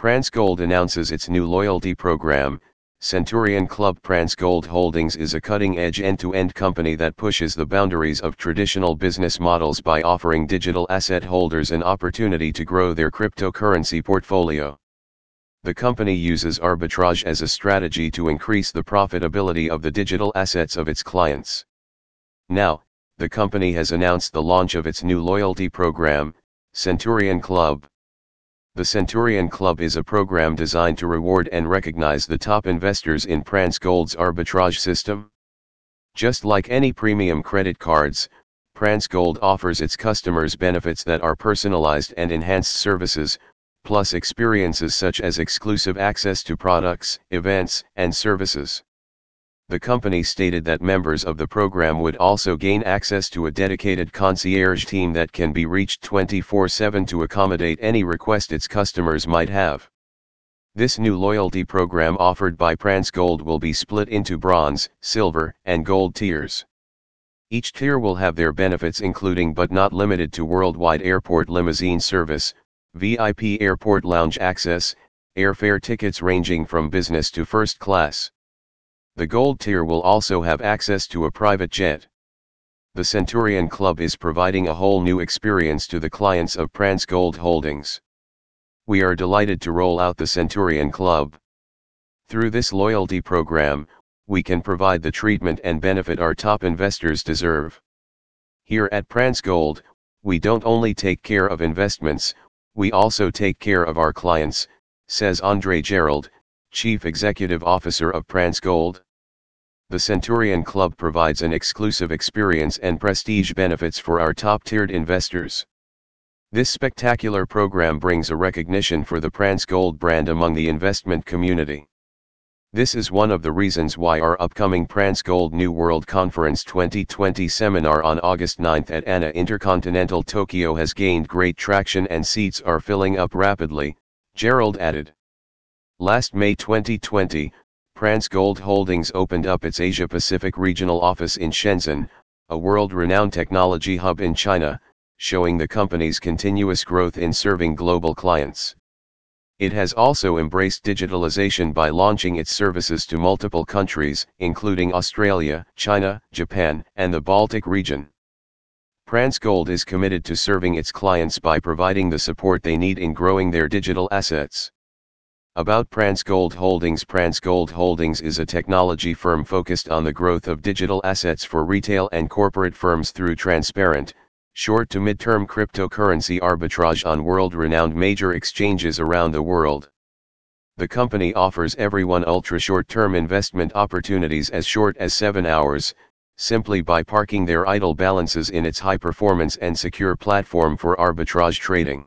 Prance Gold announces its new loyalty program. Centurion Club Prance Gold Holdings is a cutting-edge end-to-end company that pushes the boundaries of traditional business models by offering digital asset holders an opportunity to grow their cryptocurrency portfolio. The company uses arbitrage as a strategy to increase the profitability of the digital assets of its clients. Now, the company has announced the launch of its new loyalty program, Centurion Club. The Centurion Club is a program designed to reward and recognize the top investors in Prance Gold's arbitrage system. Just like any premium credit cards, Prance Gold offers its customers benefits that are personalized and enhanced services, plus experiences such as exclusive access to products, events, and services. The company stated that members of the program would also gain access to a dedicated concierge team that can be reached 24-7 to accommodate any request its customers might have. This new loyalty program offered by Prance Gold will be split into bronze, silver, and gold tiers. Each tier will have their benefits including but not limited to worldwide airport limousine service, VIP airport lounge access, airfare tickets ranging from business to first class. The gold tier will also have access to a private jet. The Centurion Club is providing a whole new experience to the clients of Prance Gold Holdings. We are delighted to roll out the Centurion Club. Through this loyalty program, we can provide the treatment and benefit our top investors deserve. Here at Prance Gold, we don't only take care of investments, we also take care of our clients, says Andre Gerald, Chief Executive Officer of Prance Gold the Centurion Club provides an exclusive experience and prestige benefits for our top-tiered investors. This spectacular program brings a recognition for the Prance Gold brand among the investment community. This is one of the reasons why our upcoming Prance Gold New World Conference 2020 seminar on August 9 at ANA Intercontinental Tokyo has gained great traction and seats are filling up rapidly, Gerald added. Last May 2020, Prance Gold Holdings opened up its Asia Pacific regional office in Shenzhen, a world-renowned technology hub in China, showing the company's continuous growth in serving global clients. It has also embraced digitalization by launching its services to multiple countries, including Australia, China, Japan, and the Baltic region. Prance Gold is committed to serving its clients by providing the support they need in growing their digital assets. About Prance Gold Holdings Prance Gold Holdings is a technology firm focused on the growth of digital assets for retail and corporate firms through transparent, short to mid-term cryptocurrency arbitrage on world-renowned major exchanges around the world. The company offers everyone ultra-short-term investment opportunities as short as 7 hours, simply by parking their idle balances in its high-performance and secure platform for arbitrage trading.